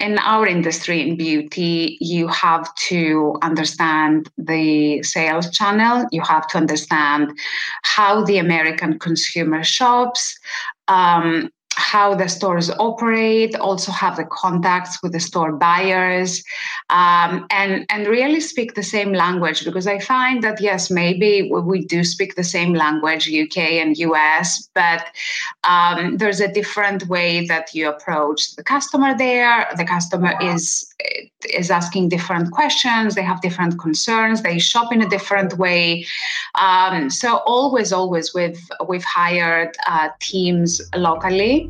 in our industry in beauty, you have to understand the sales channel. You have to understand how the American consumer shops. Um, how the stores operate, also have the contacts with the store buyers, um, and and really speak the same language. Because I find that yes, maybe we do speak the same language, UK and US, but um, there's a different way that you approach the customer there. The customer is is asking different questions. They have different concerns. They shop in a different way. Um, so always, always, we've we've hired uh, teams locally.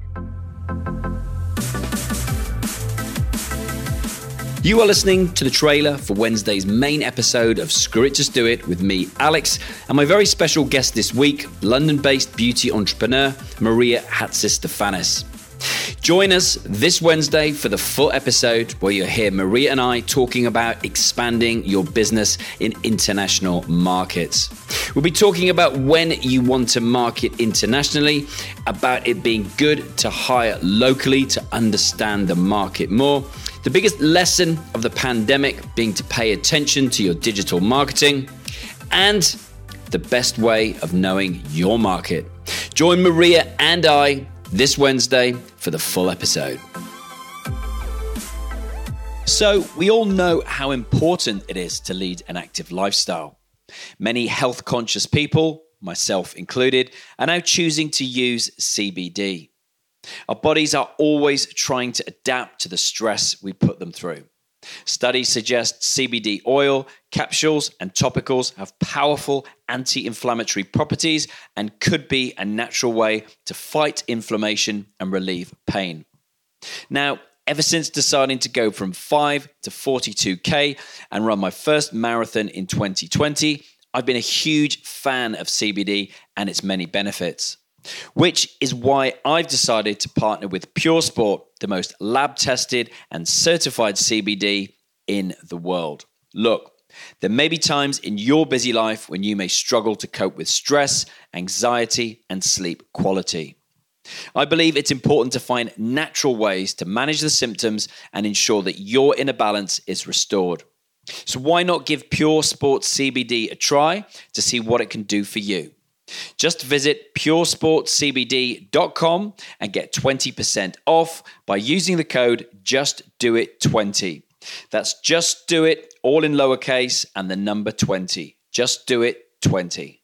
You are listening to the trailer for Wednesday's main episode of Screw It Just Do It with me, Alex, and my very special guest this week, London based beauty entrepreneur Maria Hatzistefanis. Join us this Wednesday for the full episode where you'll hear Maria and I talking about expanding your business in international markets. We'll be talking about when you want to market internationally, about it being good to hire locally to understand the market more. The biggest lesson of the pandemic being to pay attention to your digital marketing and the best way of knowing your market. Join Maria and I this Wednesday for the full episode. So, we all know how important it is to lead an active lifestyle. Many health conscious people, myself included, are now choosing to use CBD. Our bodies are always trying to adapt to the stress we put them through. Studies suggest CBD oil, capsules, and topicals have powerful anti inflammatory properties and could be a natural way to fight inflammation and relieve pain. Now, ever since deciding to go from 5 to 42K and run my first marathon in 2020, I've been a huge fan of CBD and its many benefits which is why I've decided to partner with Pure Sport, the most lab tested and certified CBD in the world. Look, there may be times in your busy life when you may struggle to cope with stress, anxiety, and sleep quality. I believe it's important to find natural ways to manage the symptoms and ensure that your inner balance is restored. So, why not give Pure Sports CBD a try to see what it can do for you? Just visit puresportscbd.com and get 20% off by using the code JustDoIt20. That's just do it all in lowercase and the number 20. Just do it 20.